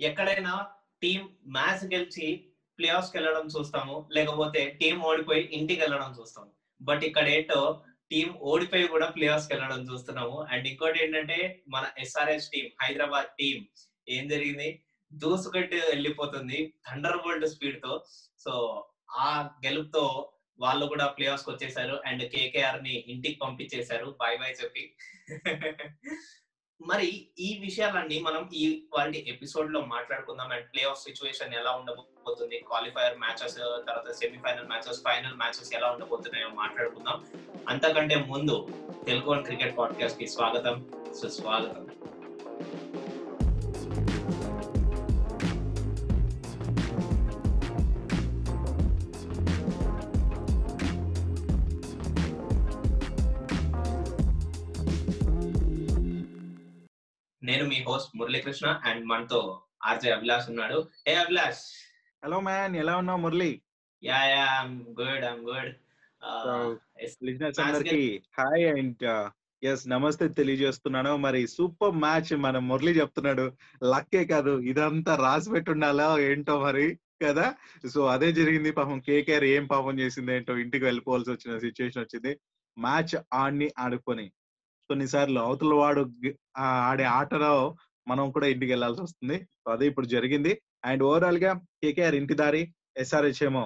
ఎక్కడైనా team match గెలిచి play offs వెళ్ళడం చూస్తాము లేకపోతే టీం ఓడిపోయి ఇంటికి వెళ్ళడం చూస్తాము. బట్ ఇక్కడ ఏంటో టీం ఓడిపోయి కూడా ప్లే ఆఫ్స్ వెళ్ళడం చూస్తున్నాము. అండ్ ఇంకోటి ఏంటంటే మన ఎస్ఆర్ఎస్ టీం హైదరాబాద్ టీం ఏం జరిగింది? దూసుకట్టు వెళ్ళిపోతుంది థండర్ బోల్ట్ స్పీడ్తో సో ఆ గెలుపుతో వాళ్ళు కూడా ప్లే ఆఫ్స్ వచ్చేసారు. అండ్ కేకేఆర్ని ఇంటికి పంపించేశారు. బై బాయ్ చెప్పి. మరి ఈ విషయాలన్నీ మనం ఈ వాళ్ళ ఎపిసోడ్లో మాట్లాడుకుందాం. అండ్ ప్లే ఆఫ్ సిచ్యువేషన్ ఎలా ఉండబోతుంది? క్వాలిఫైయర్ మ్యాచెస్ తర్వాత సెమీఫైనల్ మ్యాచెస్ ఫైనల్ మ్యాచెస్ ఎలా ఉండబోతున్నాయో మాట్లాడుకుందాం. అంతకంటే ముందు తెలుగు క్రికెట్ పాడ్కాస్ట్కి స్వాగతం. సుస్వాగతం. నేను మీ హోస్ట్ మురళీకృష్ణ అండ్ మనతో ఆర్జే అభిలాష్ ఉన్నాడు. ఏ అభిలాష్. హలో మ్యాన్ ఎలా ఉన్నావు Murali? Ya ya I'm good I'm good అందరికి హాయ్ అండ్ ఎస్ నమస్తే తెలియజేస్తున్నాను. మరి సూపర్ మ్యాచ్ మన మురళి చెప్తున్నాడు. లక్కే కాదు ఇదంతా రాసి పెట్టుండాలా ఏంటో మరి కదా? సో అదే జరిగింది. పాపం కేకేఆర్ ఏం పాపం చేసింది ఏంటో ఇంటికి వెళ్ళిపోవాల్సి వచ్చిన సిచ్యువేషన్ వచ్చింది. మ్యాచ్ ఆడిని ఆడుకొని. కొన్నిసార్లు అవతల వాడు ఆడే ఆటలో మనం కూడా ఇంటికి వెళ్ళాల్సి వస్తుంది సో అదే ఇప్పుడు జరిగింది. అండ్ ఓవరాల్గా కేకేఆర్ ఇంటి దారి ఎస్ఆర్హెచ్ ఏమో.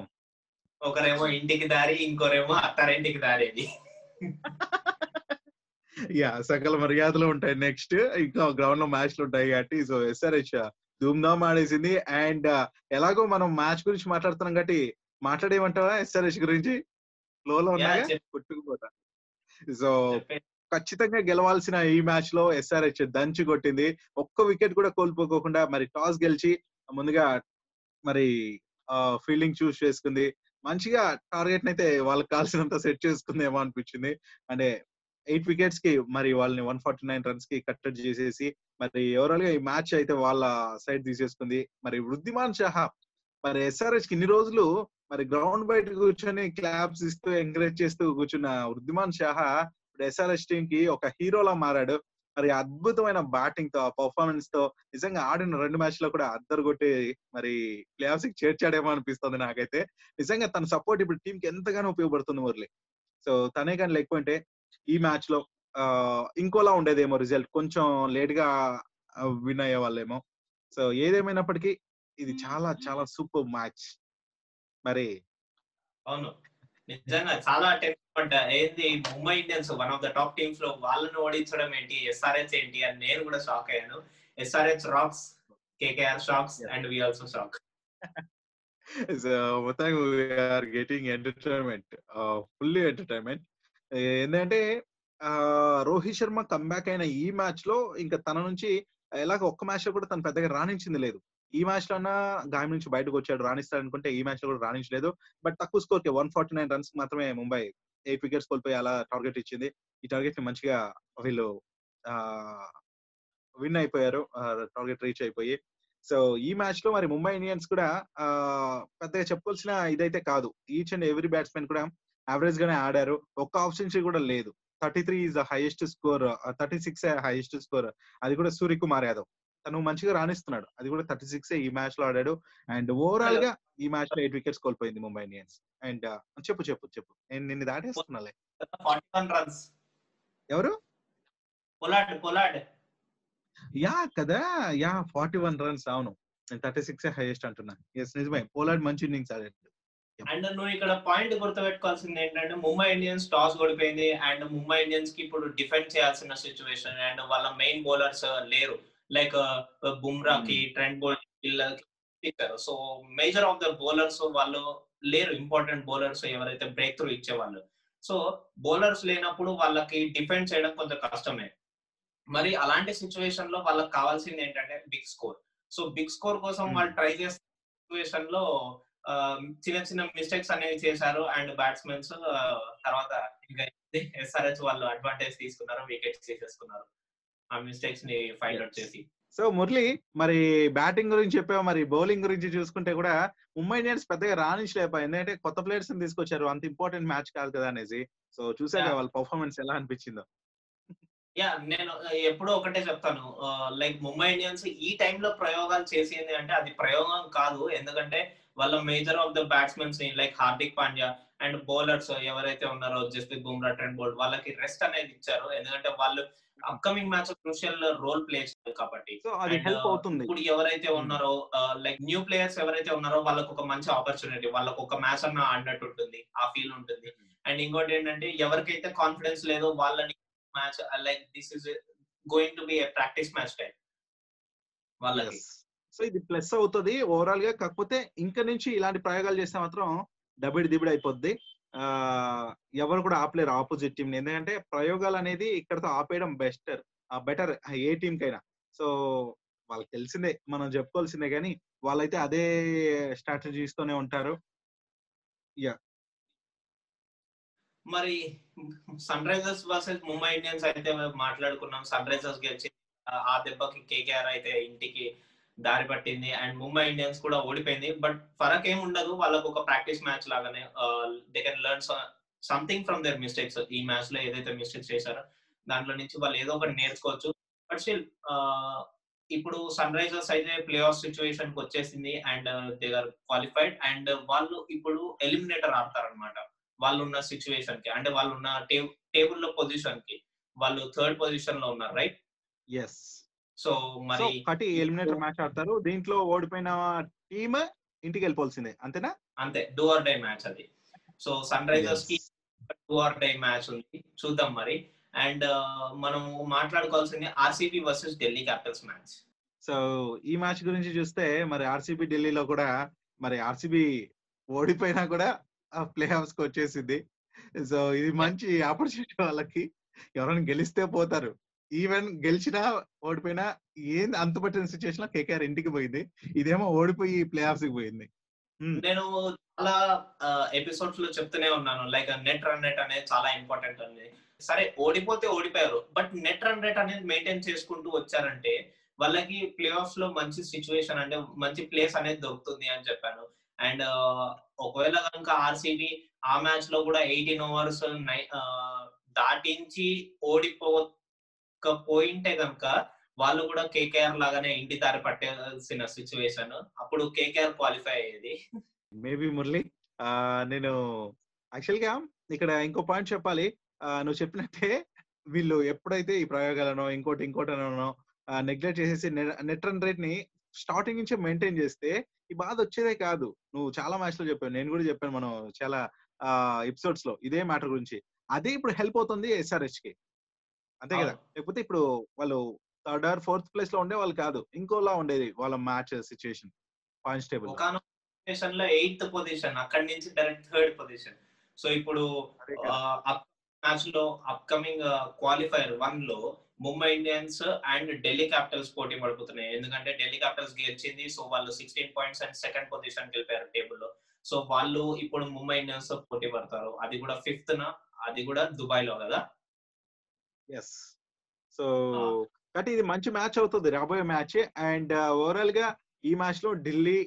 ఒకరేమో ఇంటికి దారి ఇంకోరేమో అత్తారింటికి దారి అది యా సకల మర్యాదలు ఉంటాయి నెక్స్ట్. ఇంకా గ్రౌండ్లో మ్యాచ్లు ఉంటాయి కాబట్టి so SRH Dhoom Dham ఆడేసింది. And ఎలాగో మనం మ్యాచ్ గురించి మాట్లాడుతున్నాం కాబట్టి మాట్లాడేమంటావా ఎస్ఆర్హెచ్ గురించి? లోలో Yeah, ఉన్నాగా. కొట్టుకుపోతా. సో ఖచ్చితంగా గెలవాల్సిన ఈ మ్యాచ్లో ఎస్ఆర్హెచ్ దంచి కొట్టింది. ఒక్క వికెట్ కూడా కోల్పోకోకుండా మరి టాస్ గెలిచి ముందుగా మరి ఫీల్డింగ్ చూస్ చేసుకుంది. మంచిగా టార్గెట్ అయితే వాళ్ళకి కావాల్సినంత సెట్ చేసుకుందేమో అనిపించింది. అంటే ఎయిట్ వికెట్స్కి మరి వాళ్ళని వన్ ఫార్టీ నైన్ రన్స్కి కట్టడి చేసేసి మరి ఓవరాల్గా ఈ మ్యాచ్ అయితే వాళ్ళ సైడ్ తీసేసుకుంది. మరి వృద్ధిమాన్ షహా మరి ఎస్ఆర్హెచ్కి ఇన్ని రోజులు మరి గ్రౌండ్ బయట కూర్చొని క్లాప్స్ ఇస్తూ ఎంకరేజ్ చేస్తూ కూర్చున్న వృద్ధిమాన్ షహా ఇప్పుడు ఎస్ఆర్ఎస్ టీమ్కి ఒక హీరోలా మారాడు. మరి అద్భుతమైన బ్యాటింగ్తో పర్ఫార్మెన్స్తో నిజంగా ఆడిన రెండు మ్యాచ్లో కూడా అద్దరు కొట్టి మరి ప్లేఆఫ్స్కి చేర్చాడేమో అనిపిస్తుంది నాకైతే. నిజంగా తన సపోర్ట్ ఇప్పుడు టీం కి ఎంతగానో ఉపయోగపడుతుంది మురళి. సో తనే కానీ లేకపోతే ఈ మ్యాచ్లో ఆ, ఇంకోలా ఉండేదేమో రిజల్ట్ కొంచెం లేట్గా విన్ అయ్యే వాళ్ళేమో. సో ఏదేమైనప్పటికీ ఇది చాలా చాలా సూపర్ మ్యాచ్ మరి అవును. నిజంగా చాలా టెస్ట్ పడ్డా. ఏంది? Mumbai Indians one of the top టీమ్స్లో వాళ్ళని ఓడించడం ఏంటి? ఎస్ఆర్హెచ్ ఏంటి? అని నేను కూడా షాక్ అయ్యాను. SRH rocks KKR shocks and we also shock so మొత్తం we're getting entertainment fully entertainment ఏంటంటే రోహిత్ శర్మ కంబ్యాక్ అయిన ఈ మ్యాచ్లో ఇంకా తన నుంచి ఎలాగ ఒక్క మ్యాచ్లో కూడా తను పెద్దగా రాణించింది లేదు. ఈ మ్యాచ్లో గాయం నుంచి బయటకు వచ్చాడు రాణిస్తాడు అనుకుంటే ఈ మ్యాచ్లో కూడా రాణించలేదు. బట్ తక్కువ స్కోర్కి వన్ ఫార్టీ నైన్ రన్స్ మాత్రమే ముంబై ఎయిట్ వికెట్స్ కోల్పోయి అలా టార్గెట్ ఇచ్చింది. ఈ టార్గెట్ని మంచిగా వీళ్ళు విన్ అయిపోయారు. టార్గెట్ రీచ్ అయిపోయి. సో ఈ మ్యాచ్లో మరి ముంబై ఇండియన్స్ కూడా పెద్దగా చెప్పాల్సిన ఇదైతే కాదు. ఈచ్ అండ్ ఎవ్రీ బ్యాట్స్మెన్ కూడా యావరేజ్ గానే ఆడారు. ఒక్క ఆప్షన్ కూడా లేదు. Thirty three is the highest score thirty six highest score అది కూడా సూర్యకుమార్ యాదవ్. తను మంచిగా రాణిస్తున్నాడు. అది కూడా థర్టీ సిక్స్ ఈ మ్యాచ్లో ఆడాడు. అండ్ ఓవరాల్గా ఈ మ్యాచ్లో ఎయిట్ వికెట్స్ కోల్పోయింది ముంబై ఇండియన్స్. అండ్ చెప్పు చెప్పు చెప్పు. నేను నిన్ను దాటేస్తున్నాలే. ఎవరు? Pollard Pollard. యా కదా. Ya forty one runs. అవును. థర్టీ సిక్స్ హైయెస్ట్ అంటున్నా. ఎస్ నిజమే. పోలాడ్ మంచి ఇన్నింగ్స్ ఆడాడు. అండ్ నువ్వు ఇక్కడ పాయింట్ గుర్తుపెట్టుకోవాల్సింది ఏంటంటే ముంబై ఇండియన్స్ టాస్ ఓడిపోయింది అండ్ ముంబై ఇండియన్స్కి ఇప్పుడు డిఫెండ్ చేయాల్సిన సిచ్యువేషన్. అండ్ వాళ్ళ మెయిన్ బౌలర్స్ లేరు. లైక్ బుమ్రా కి ట్రెండ్ బోల్ట్ ఇచ్చారు so major of the bowlers వాళ్ళు లేరు. ఇంపార్టెంట్ బౌలర్స్ ఎవరైతే బ్రేక్ త్రూ ఇచ్చేవాళ్ళు. సో బౌలర్స్ లేనప్పుడు వాళ్ళకి డిఫెండ్ చేయడం కొంచెం కష్టమే. మరి అలాంటి సిచ్యువేషన్లో వాళ్ళకి కావాల్సింది ఏంటంటే big score so big score కోసం Hmm. వాళ్ళు ట్రై చేసిన సిచ్యువేషన్లో ఆ, చిన్న చిన్న మిస్టేక్స్ అనేవి చేశారు. అండ్ బ్యాట్స్మెన్స్ తర్వాత ఇంకా ఎస్ఆర్హెచ్ వాళ్ళు అడ్వాంటేజ్ తీసుకున్నారు వికెట్స్ తీసేసుకున్నారు. ఆ మిస్టేక్స్ని ఫైండ్ అవుట్ చేసి. సో మురళి మరి బ్యాటింగ్ గురించి చెప్పావు మరి బౌలింగ్ గురించి చూసుకుంటే కూడా ముంబై ఇండియన్స్ పెద్దగా రాణించలేకపోయి ఎందుకంటే కొత్త ప్లేయర్స్ తీసుకొచ్చారు అంత ఇంపార్టెంట్ మ్యాచ్ కాదు కదా అనేసి. సో చూసాక Yeah. వాళ్ళ పర్ఫార్మెన్స్ ఎలా అనిపించిందో. యా నేను ఎప్పుడూ ఒకటే చెప్తాను. లైక్ ముంబై ఇండియన్స్ ఈ టైంలో ప్రయోగాలు చేసింది అంటే అది ప్రయోగం కాదు. ఎందుకంటే వాళ్ళ major of the batsmens like Hardik Pandya and bowlers ఎవరైతే ఉన్నారో జస్ప్రీత్ బుమ్రా ట్రెండ్ బోల్డ్ వాళ్ళకి రెస్ట్ అనేది ఇచ్చారు. ఎందుకంటే వాళ్ళు upcoming match crucial role play చేయాలి కాబట్టి. సో అది హెల్ప్ uh, అవుతుంది. ఇప్పుడు ఎవరైతే ఉన్నారో లైక్ న్యూ ప్లేయర్స్ ఎవరైతే ఉన్నారో వాళ్ళకి ఒక మంచి ఆపర్చునిటీ వాళ్ళకి ఒక మ్యాచ్ అన్న ఆడినట్టు ఉంటుంది ఆ ఫీల్ ఉంటుంది. అండ్ ఇంకోటి ఏంటంటే ఎవరికైతే కాన్ఫిడెన్స్ లేదో వాళ్ళని match like this is going to be practice match time వాళ్ళకి. సో ఇది ప్లస్ అవుతుంది ఓవరాల్గా. కాకపోతే ఇంకా నుంచి ఇలాంటి ప్రయోగాలు చేస్తే మాత్రం డబిడి దిబిడి అయిపోద్ది. ఎవరు కూడా ఆపలేరు ఆపోజిట్ టీం ఎందుకంటే ప్రయోగాలు అనేది ఇక్కడతో ఆపేయడం బెస్టర్ బెటర్ ఏ టీం కైనా సో వాళ్ళకి తెలిసిందే మనం చెప్పుకోవాల్సిందే కానీ వాళ్ళైతే అదే స్ట్రాటజీస్ తోనే ఉంటారు. యా. మరి Sunrisers versus Mumbai Indians అయితే మాట్లాడుకున్నాం. సన్ రైజర్స్ గెలిచి ఆ దెబ్బకి కేకేఆర్ అయితే ఇంటికి దారి పట్టింది అండ్ ముంబై ఇండియన్స్ కూడా ఓడిపోయింది. బట్ ఫరక్ ఏం ఉండదు. వాళ్ళకు ఒక ప్రాక్టీస్ మ్యాచ్ లాగానే they can learn something from their mistakes ఈ మ్యాచ్లో ఏదైతే మిస్టేక్స్ చేశారో దాంట్లో నుంచి వాళ్ళు ఏదో ఒకటి నేర్చుకోవచ్చు. బట్ స్టిల్ ఇప్పుడు సన్ రైజర్స్ అయితే ప్లే ఆఫ్ సిచ్యువేషన్కి వచ్చేసింది and they are qualified and వాళ్ళు ఇప్పుడు ఎలిమినేటర్ ఆడతారనమాట వాళ్ళు ఉన్న సిచ్యువేషన్కి అంటే వాళ్ళు ఉన్న టేబుల్లో పొజిషన్కి వాళ్ళు థర్డ్ పొజిషన్లో ఉన్నారు రైట్? ఎస్ సో మరి కటి ఎలిమినేటర్ మ్యాచ్ ఆడతారు. దీంట్లో ఓడిపోయిన టీమ్ ఇంటికి వెళ్ళిపోవాల్సిందే అంతేనా? అంతే డూ ఆర్ డై మ్యాచ్ అది. సో సన్ రైజర్స్కి డూ ఆర్ డై మ్యాచ్ ఉంది చూద్దాం మరి. అండ్ మనం మాట్లాడుకోవాల్సింది RCB versus Delhi Capitals match. So ఈ మ్యాచ్ గురించి చూస్తే మరి ఆర్సీబీ ఢిల్లీలో కూడా మరి ఆర్సీబీ ఓడిపోయినా కూడా ప్లే ఆఫ్స్కి వచ్చేసింది. సో ఇది మంచి ఆపర్చునిటీ వాళ్ళకి. ఎవరైనా గెలిస్తే పోతారు. ఈవెన్ గెలిచినా ఓడిపోయినా ఏం అంతుపట్టిన సిచ్యువేషన్లో కేకేఆర్ ఇంటికి పోయింది. ఇదేమో ఓడిపోయి ప్లే ఆఫ్స్కి పోయింది. నేను చాలా ఎపిసోడ్స్లో చెప్తూనే ఉన్నాను. లైక్ నెట్ రన్ రేట్ అనేది చాలా ఇంపార్టెంట్ అనేది సరే ఓడిపోతే ఓడిపోయారు. బట్ నెట్ రన్ రేట్ అనేది మెయింటైన్ చేసుకుంటూ వచ్చారంటే వాళ్ళకి ప్లే ఆఫ్స్లో మంచి సిచ్యువేషన్ అంటే మంచి ప్లేస్ అనేది దొరుకుతుంది అని చెప్పాను. అండ్ ఒకవేళ కనుక ఆర్సీబీ ఆ మ్యాచ్లో కూడా ఎయిటీన్ ఓవర్స్ దాటించి ఓడిపో పోయింటే కనుక వాళ్ళు కూడా కేకేఆర్ లాగానే ఇంటి దారి పట్టేసిన సిచ్యువేషన్ అప్పుడు కేకేఆర్ క్వాలిఫై అయ్యేది. మేబీ మురళి ఆ, నేను యాక్చువల్గా ఇక్కడ ఇంకో పాయింట్ చెప్పాలి. నువ్వు చెప్పినట్టే వీళ్ళు ఎప్పుడైతే ఈ ప్రయోగాలను ఇంకోటి ఇంకోటి నెగ్లెక్ట్ చేసేసి నెట్ రన్ రేట్ని స్టార్టింగ్ నుంచే మెయింటైన్ చేస్తే ఈ బాధ వచ్చేదే కాదు. నువ్వు చాలా మ్యాచ్లో చెప్పావు. నేను కూడా చెప్పాను మనం చాలా ఎపిసోడ్స్లో ఇదే మ్యాటర్ గురించి. అదే ఇప్పుడు హెల్ప్ అవుతుంది ఎస్ఆర్హెచ్కి అంతే కదా. లేకపోతే ఇప్పుడు వాళ్ళు థర్డ్ ఆర్ ఫోర్త్ ప్లేస్లో ఉండే వాళ్ళు కాదు. ఇంకోలా ఉండేది వాళ్ళ మ్యాచ్ సిచ్యుయేషన్ పాయింట్స్ టేబుల్ ఒక పొజిషన్లో ఎయిత్ పొజిషన్ అక్కడి నుంచి డైరెక్ట్ థర్డ్ పొజిషన్. సో ఇప్పుడు మ్యాచ్లో అప్కమింగ్ క్వాలిఫైర్ వన్లో Mumbai Indians and Delhi Capitals పోటీ పడిపోతున్నాయి. ఎందుకంటే ఢిల్లీ క్యాపిటల్స్ గెలిచింది. సో వాళ్ళు sixteen points and second position వెళ్ళిపోయారు టేబుల్లో సో వాళ్ళు ఇప్పుడు ముంబై ఇండియన్స్తో పోటీ పడతారు. అది కూడా ఫిఫ్త్ న అది కూడా దుబాయ్లో కదా! ఎస్ సో కాబట్టి ఇది మంచి మ్యాచ్ అవుతుంది రాబోయే మ్యాచ్. అండ్ ఓవరాల్గా ఈ మ్యాచ్లో ఢిల్లీ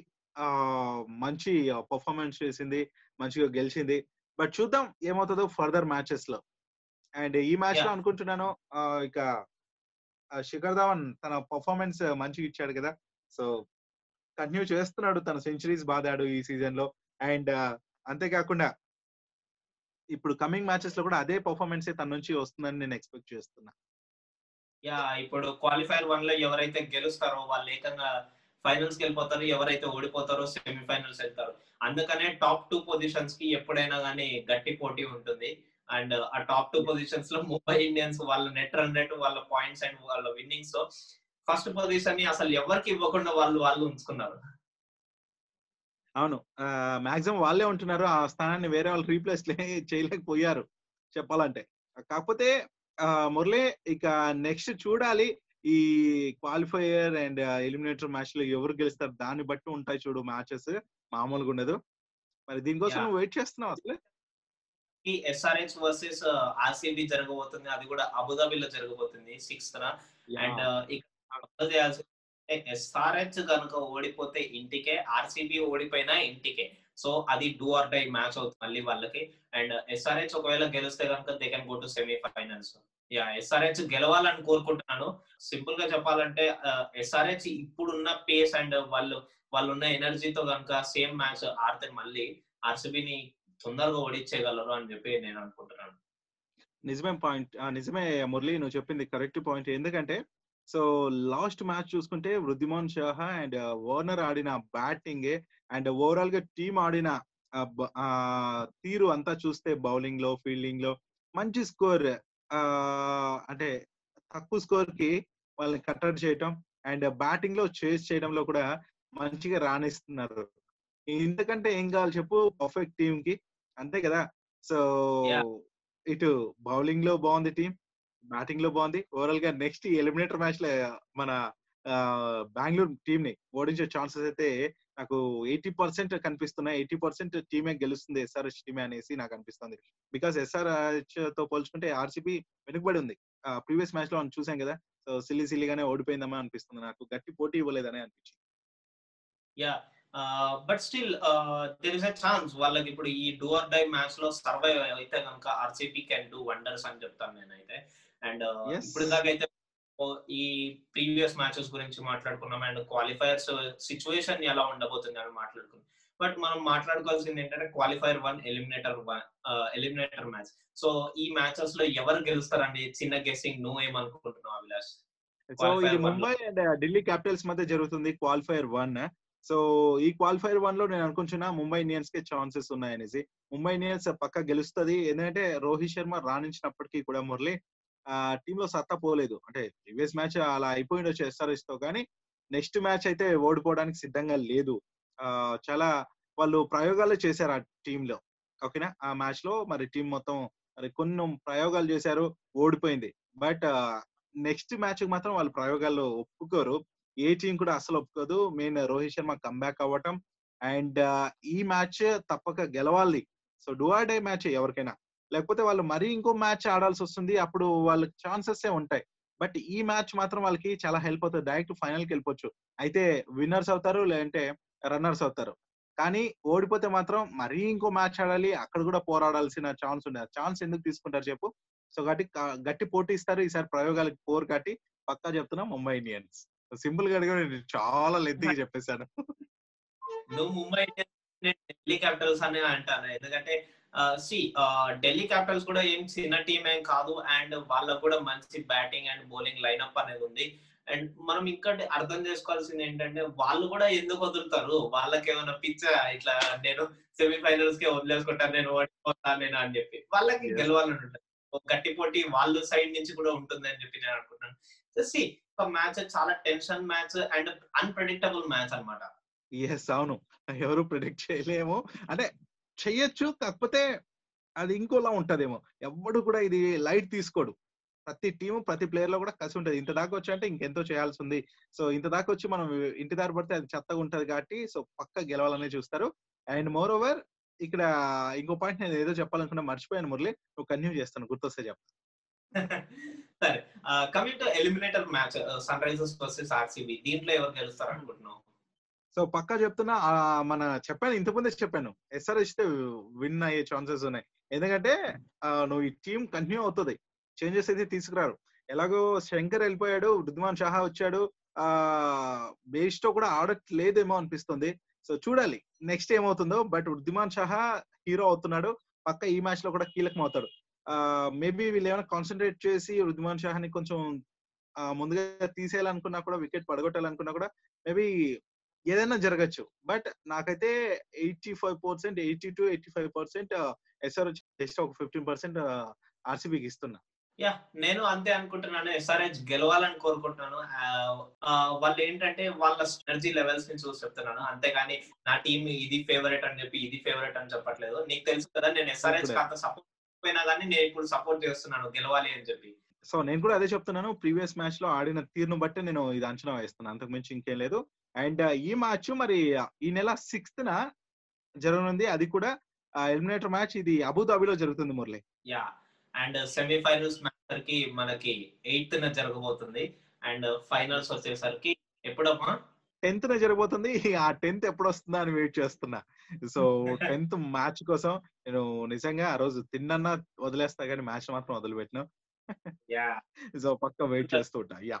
మంచి పర్ఫార్మెన్స్ చేసింది మంచిగా గెలిచింది. బట్ చూద్దాం ఏమవుతుందో ఫర్దర్ మ్యాచెస్లో అండ్ ఈ మ్యాచ్లో. అనుకుంటున్నాను ఇక శిఖర్ ధవన్ తన పర్ఫార్మెన్స్ మంచిగా ఇచ్చాడు కదా. సో కంటిన్యూ చేస్తున్నాడు తన సెంచరీస్ బాదాడు ఈ సీజన్లో అండ్ అంతేకాకుండా ఇప్పుడు కమింగ్ మ్యాచెస్లో కూడా అదే పర్ఫార్మెన్స్ తన నుంచి వస్తుందని నేను ఎక్స్పెక్ట్ చేస్తున్నా. యా ఇప్పుడు క్వాలిఫైర్ వన్లో ఎవరైతే గెలుస్తారో వాళ్ళు ఏకంగా ఫైనల్స్కి వెళ్ళిపోతారు ఎవరైతే ఓడిపోతారో సెమీఫైనల్స్ వెళ్తారు. అందుకనే టాప్ టూ పొజిషన్స్కి ఎప్పుడైనా కానీ గట్టి పోటీ ఉంటుంది. అండ్ ఆ టాప్ టూ పొజిషన్స్లో ముంబై ఇండియన్స్ వాళ్ళ నెట్ రన్ రేట్ వాళ్ళ పాయింట్స్ అండ్ వాళ్ళ విన్నింగ్స్. ఫస్ట్ పొజిషన్ని అసలు ఎవరికి ఇవ్వకుండా వాళ్ళు వాళ్ళు ఉంచుకున్నారు. అవును. మాక్సిమం వాళ్ళే ఉంటున్నారు. ఆ స్థానాన్ని వేరే వాళ్ళు రీప్లేస్ చేయలేకపోయారు చెప్పాలంటే. కాకపోతే మురళి ఇక నెక్స్ట్ చూడాలి. ఈ క్వాలిఫైయర్ అండ్ ఎలిమినేటర్ మ్యాచ్లో ఎవరు గెలుస్తారు? దాన్ని బట్టి ఉంటాయి చూడు మ్యాచెస్. మామూలుగా ఉండదు. మరి దీనికోసం. నువ్వు వెయిట్ చేస్తున్నావు అసలు? ఈ ఎస్ఆర్హెచ్ వర్సెస్ ఆర్సీబీ జరగబోతుంది. అది కూడా అబుదాబిలో జరగబోతుంది సిక్స్త్ అండ్ ఇక్కడ చేయాల్సి ఎస్ఆర్హెచ్ కనుక ఓడిపోతే ఇంటికే ఆర్సీబీ ఓడిపోయినా ఇంటికే. సో అది డూ ఆర్ డై మ్యాచ్ అవుతుంది మళ్ళీ వాళ్ళకి. అండ్ ఎస్ఆర్హెచ్ ఒకవేళ గెలిస్తే కనుక they can go to semifinals ya SRH గెలవాలని కోరుకుంటున్నాను. సింపుల్గా చెప్పాలంటే ఎస్ఆర్హెచ్ ఇప్పుడున్న పేస్ అండ్ వాళ్ళు వాళ్ళు ఉన్న ఎనర్జీతో కనుక సేమ్ మ్యాచ్ ఆడితే మళ్ళీ ఆర్సీబీని తొందరగా ఓడించేయగలరు అని చెప్పి నేను అనుకుంటున్నాను. నిజమే పాయింట్ నిజమే మురళి. నువ్వు చెప్పింది కరెక్ట్ పాయింట్. ఎందుకంటే సో లాస్ట్ మ్యాచ్ చూసుకుంటే వృద్ధిమాన్ షాహా అండ్ వార్నర్ ఆడిన బ్యాటింగ్ అండ్ ఓవరాల్గా టీం ఆడిన తీరు అంతా చూస్తే బౌలింగ్లో ఫీల్డింగ్లో మంచి స్కోర్ అంటే తక్కువ స్కోర్కి వాళ్ళని కట్టడి చేయటం అండ్ బ్యాటింగ్లో చేస్ చేయడంలో కూడా మంచిగా రాణిస్తున్నారు ఇంతకంటే ఏం కావాలి చెప్పు పర్ఫెక్ట్ టీమ్కి అంతే కదా సో. ఇటు బౌలింగ్లో బాగుంది టీం బ్యాటింగ్లో బాగుంది. ఓవరాల్గా నెక్స్ట్ ఎలిమినేటర్ మ్యాచ్లో మన బెంగళూరు టీం ని ఓడించే ఛాన్సెస్ అయితే నాకు ఎయిటీ పర్సెంట్ కనిపిస్తున్నాయి. ఎయిటీ పర్సెంట్ టీమే గెలుస్తుంది ఎస్ఆర్హెచ్ టీమే అనేసి నాకు అనిపిస్తుంది. బికాస్ ఎస్ఆర్హెచ్తో పోల్చుకుంటే ఆర్సీబీ వెనుకబడి ఉంది. ప్రీవియస్ మ్యాచ్లో మనం చూసాం కదా. సో సిల్లి సిల్లిగానే ఓడిపోయిందమ్మా అనిపిస్తుంది నాకు. గట్టి పోటీ ఇవ్వలేదని అనిపించింది. Ya but still there is a chance వాళ్ళకి ఇప్పుడు ఈ డూ ఆర్ డై మ్యాచ్లో సర్వైవ్ అయితే కనుక ఆర్సీబీ కెన్ డూ వండర్స్ అని చెప్తాను నేనైతే. And Yes. ఇప్పుడు దాకైతే ఈ ప్రీవియస్ మ్యాచెస్ గురించి మాట్లాడుకున్నాం అండ్ క్వాలిఫైయర్స్ సిచ్యువేషన్ ఎలా ఉండబోతుంది అని మాట్లాడుకున్నాం. బట్ మనం మాట్లాడుకోవాల్సింది ఏంటంటే qualifier one eliminator one eliminator match. So ఈ మ్యాచెస్లో ఎవరు గెలుస్తారండి? చిన్న గెస్సింగ్ నువ్వు ఏమనుకుంటున్నావు అభిలాష్? సో ఇది ముంబై అండ్ ఢిల్లీ క్యాపిటల్స్ మధ్య జరుగుతుంది క్వాలిఫైర్ వన్. సో ఈ క్వాలిఫైర్ వన్లో నేను అనుకుంటున్నా ముంబై ఇండియన్స్కి ఛాన్సెస్ ఉన్నాయనేసి. ముంబై ఇండియన్స్ పక్క గెలుస్తుంది. ఎందుకంటే రోహిత్ శర్మ రాణించినప్పటికీ కూడా మురళి ఆ టీమ్లో సత్తా పోలేదు. అంటే ప్రీవియస్ మ్యాచ్ అలా అయిపోయిండొచ్చు ఎస్ఆర్ఎస్తో కానీ నెక్స్ట్ మ్యాచ్ అయితే ఓడిపోవడానికి సిద్ధంగా లేదు. ఆ చాలా వాళ్ళు ప్రయోగాలు చేశారు ఆ టీమ్లో ఓకేనా? ఆ మ్యాచ్లో మరి టీం మొత్తం మరి కొన్ని ప్రయోగాలు చేశారు ఓడిపోయింది. బట్ నెక్స్ట్ మ్యాచ్ మాత్రం వాళ్ళు ప్రయోగాలు ఒప్పుకోరు. ఏ టీం కూడా అసలు ఒప్పుకోదు. మెయిన్ రోహిత్ శర్మ కంబ్యాక్ అవ్వటం అండ్ ఈ మ్యాచ్ తప్పక గెలవాలి. సో డూఆర్ డే మ్యాచ్ ఎవరికైనా. లేకపోతే వాళ్ళు మరీ ఇంకో మ్యాచ్ ఆడాల్సి వస్తుంది అప్పుడు వాళ్ళకి ఛాన్సెస్ ఉంటాయి. బట్ ఈ మ్యాచ్ మాత్రం వాళ్ళకి చాలా హెల్ప్ అవుతుంది. డైరెక్ట్ ఫైనల్కి వెళ్ళిపోవచ్చు. అయితే విన్నర్స్ అవుతారు లేదంటే రన్నర్స్ అవుతారు. కానీ ఓడిపోతే మాత్రం మరీ ఇంకో మ్యాచ్ ఆడాలి అక్కడ కూడా పోరాడాల్సిన ఛాన్స్ ఉంది. ఛాన్స్ ఎందుకు తీసుకుంటారు చెప్పు? సో గట్టి గట్టి పోటీ ఇస్తారు. ఈసారి ప్రయోగాలకు పోర్ కట్టి పక్కా చెప్తున్నా ముంబై ఇండియన్స్. సింపుల్గా నేను చాలా లెంతీగా చెప్పేశాను. నువ్వు ముంబై ఇండియన్స్ క్యాపిటల్స్ అని అంటాను. ఎందుకంటే సి ఢిల్లీ క్యాపిటల్స్ కూడా ఏం చిన్న టీం ఏం కాదు అండ్ వాళ్ళకు కూడా మంచి బ్యాటింగ్ అండ్ బౌలింగ్ లైనప్ అనేది ఉంది. అండ్ మనం ఇంకోటి అర్థం చేసుకోవాల్సింది ఏంటంటే వాళ్ళు కూడా ఎందుకు వదులుతారు? వాళ్ళకి ఏమైనా పిచ్చ ఇట్లా నేను సెమీఫైనల్స్కి వదిలేసుకుంటాను నేను ఓడిపోతాను నేను అని చెప్పి. వాళ్ళకి. గెలవాలని ఉంటుంది. గట్టి పోటీ వాళ్ళ సైడ్ నుంచి కూడా ఉంటుంది అని చెప్పి నేను అనుకుంటున్నాను. సి ఒక మ్యాచ్ చాలా tension match and unpredictable match అన్నమాట. ఎస్ అవును. ఎవరు ప్రిడిక్ట్ చేయలేము. అంటే చెయ్యొచ్చు కాకపోతే అది ఇంకోలా ఉంటదేమో. ఎవడు కూడా ఇది లైట్ తీసుకోడు. ప్రతి టీము ప్రతి ప్లేయర్లో కూడా కలిసి ఉంటుంది. ఇంత దాకా వచ్చి అంటే ఇంకెంతో చేయాల్సి ఉంది సో ఇంత దాకా వచ్చి మనం ఇంటి దారి పడితే అది చెత్తగా ఉంటది కాబట్టి సో పక్క గెలవాలనే చూస్తారు. అండ్ మోర్ ఓవర్ ఇక్కడ ఇంకో పాయింట్ నేను ఏదో చెప్పాలనుకున్నా మర్చిపోయాను మురళి. నువ్వు కంటిన్యూ చేస్తాను. గుర్తొస్తే చెప్ప. సరే. Coming to eliminator match Sunrisers versus RCB. దీంట్లో ఎవరు గెలుస్తారు అనుకుంటున్నావు సో పక్కా చెప్తున్నా మన చెప్పాను ఇంతకుముందే చెప్పాను. ఎస్ఆర్ ఇస్తే విన్ అయ్యే ఛాన్సెస్ ఉన్నాయి. ఎందుకంటే నువ్వు ఈ టీం కంటిన్యూ అవుతుంది. చేంజెస్ అయితే తీసుకురారు. ఎలాగో శంకర్ వెళ్ళిపోయాడు వృద్ధిమాన్ షాహా వచ్చాడు. ఆ బేస్టో కూడా ఆడట్లేదేమో అనిపిస్తుంది. సో చూడాలి. నెక్స్ట్ ఏమవుతుందో బట్ వృద్ధిమాన్ షాహా హీరో అవుతున్నాడు. పక్క ఈ మ్యాచ్లో కూడా కీలకం అవుతాడు మేబీ వీళ్ళు ఏమైనా కాన్సన్ట్రేట్ చేసి వృద్ధిమాన్ షాహాని కొంచెం ముందుగా తీసేయాలనుకున్నా కూడా వికెట్ పడగొట్టాలనుకున్నా కూడా మేబీ ఏదైనా జరగచ్చు. బట్ నాకైతే eighty five percent eighty to eighty five percent SR just ఒక ఫిఫ్టీన్ పర్సెంట్ ఆర్సీబీకి ఇస్తున్నా. యా నేను అంతే అనుకుంటున్నాను. ఎస్ఆర్హెచ్ గెలవాలని కోరుకుంటున్నాను. వాళ్ళు ఏంటంటే వాళ్ళ ఎనర్జీ లెవెల్స్ని చూసి చెప్తున్నాను. అంతేగాని నా టీం ఇది ఫేవరెట్ అని చెప్పి ఇది ఫేవరెట్ అని చెప్పట్లేదు. నీకు తెలుసు కదా నేను ఎస్ఆర్హెచ్. అంత సపోర్ట్ పోయినా కానీ నేను ఇప్పుడు సపోర్ట్ చేస్తున్నాను గెలవాలి అని చెప్పి. సో నేను కూడా అదే చెప్తున్నాను. ప్రీవియస్ మ్యాచ్లో ఆడిన తీరును బట్టి నేను ఇది అంచనా వేస్తున్నాను అంతకు మించి ఇంకేం లేదు. అండ్ ఈ మ్యాచ్ మరి ఈ నెల సిక్స్త్ న జరగనుంది. అది కూడా ఎలిమినేటర్ మ్యాచ్ ఇది అబుదాబిలో జరుగుతుంది మురళి. యా. అండ్ సెమీఫైనల్స్ మ్యాచ్కి మనకి ఎయిత్ న జరగబోతుంది. అండ్ ఫైనల్స్ వచ్చేసరికి ఎప్పుడమ్మా? టెన్త్ న జరగబోతుంది ఆ టెన్త్ ఎప్పుడు వస్తుందా అని వెయిట్ చేస్తున్నా. సో టెన్త్ మ్యాచ్ కోసం నేను నిజంగా ఆ రోజు తిన్నన్నా వదిలేస్తా కానీ మ్యాచ్ మాత్రం వదిలిపెట్టిన. యా. సో పక్క వెయిట్ చేస్తూ ఉంటా. యా.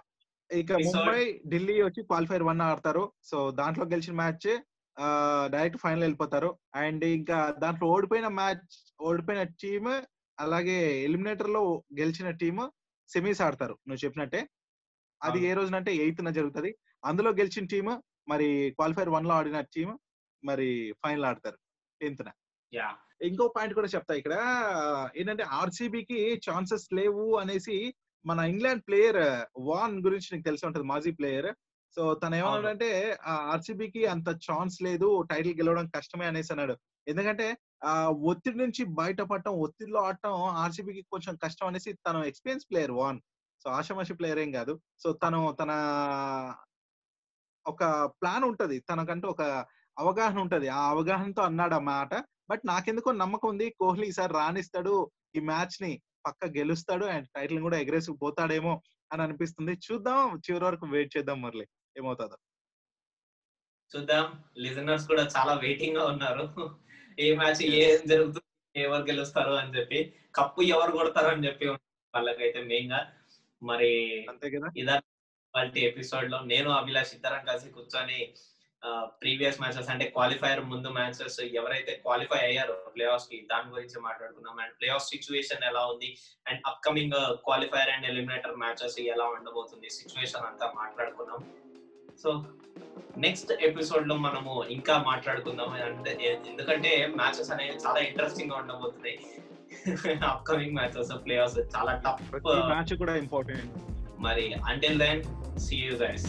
ఇక ముంబై ఢిల్లీ వచ్చి క్వాలిఫైర్ వన్ ఆడతారు. సో దాంట్లో గెలిచిన మ్యాచ్ డైరెక్ట్ ఫైనల్ వెళ్ళిపోతారు. అండ్ ఇంకా దాంట్లో ఓడిపోయిన మ్యాచ్ ఓడిపోయిన టీమ్ అలాగే ఎలిమినేటర్లో గెలిచిన టీమ్ సెమీస్ ఆడతారు. నువ్వు చెప్పినట్టే. అది. ఏ రోజున అంటే ఎయిత్ న జరుగుతుంది. అందులో గెలిచిన టీమ్ మరి క్వాలిఫైర్ వన్లో ఆడిన టీమ్ మరి ఫైనల్ ఆడతారు. టెన్త్ న. ఇంకో పాయింట్ కూడా చెప్తా ఇక్కడ. ఏంటంటే ఆర్సీబీకి ఛాన్సెస్ లేవు అనేసి మన ఇంగ్లాండ్ ప్లేయర్ వాన్ గురించి నీకు తెలిసి ఉంటది మాజీ ప్లేయర్. సో తను ఏమన్నాడంటే ఆర్సీబీకి అంత ఛాన్స్ లేదు టైటిల్ గెలవడం కష్టమే అనేసి అన్నాడు. ఎందుకంటే ఆ ఒత్తిడి నుంచి బయటపడటం ఒత్తిడిలో ఆడటం ఆర్సీబీకి కొంచెం కష్టం అనేసి తను ఎక్స్పీరియన్స్ ప్లేయర్ వాన్. సో ఆషామాషి ప్లేయర్ ఏం కాదు. సో తను తన ఒక ప్లాన్ ఉంటది. తనకంటూ ఒక అవగాహన ఉంటది. ఆ అవగాహనతో అన్నాడు ఆ మాట. బట్ నాకెందుకో నమ్మకం ఉంది. కోహ్లీ ఈసారి రాణిస్తాడు ఈ మ్యాచ్ని పక్క గెలుస్తాడు అండ్ టైటిల్ కూడా ఎగరేసుకు పోతాడేమో అని అనిపిస్తుంది. చూద్దాం చివరి వరకు వెయిట్ చేద్దాం మురళి ఏమవుతుందో. చూద్దాం. లిజనర్స్ కూడా చాలా వెయిటింగ్గా ఉన్నారు. ఏ మ్యాచ్ ఏం జరుగుతుంది ఎవరు గెలుస్తారు అని చెప్పి కప్పు ఎవరు కొడతారు అని చెప్పి వాళ్ళకైతే మెయిన్గా మరి అంతే కదా. ఇదా ఎపిసోడ్లో నేను అభిలాష్ ఇద్దరం కలిసి కూర్చొని ప్రీవియస్ మ్యాచెస్ అంటే క్వాలిఫైర్ ముందు మ్యాచెస్ ఎవరైతే క్వాలిఫై అయ్యారో ప్లే ఆఫ్కి దాని గురించి మాట్లాడుకున్నాం అండ్ ప్లే ఆఫ్ సిచ్యువేషన్ ఎలా ఉంది? And upcoming qualifier and eliminator matches ఎలా ఉండబోతుంది? సిచ్యువేషన్ అంతా మాట్లాడుకున్నాం సో నెక్స్ట్ ఎపిసోడ్లో మనము ఇంకా మాట్లాడుకుందాం. అంటే ఎందుకంటే మ్యాచెస్ అనేవి చాలా ఇంట్రెస్టింగ్గా ఉండబోతున్నాయి. అప్కమింగ్ మ్యాచెస్ ప్లే ఆఫ్ చాలా టఫ్. మ్యాచ్ కూడా ఇంపార్టెంట్. మరి until then see you guys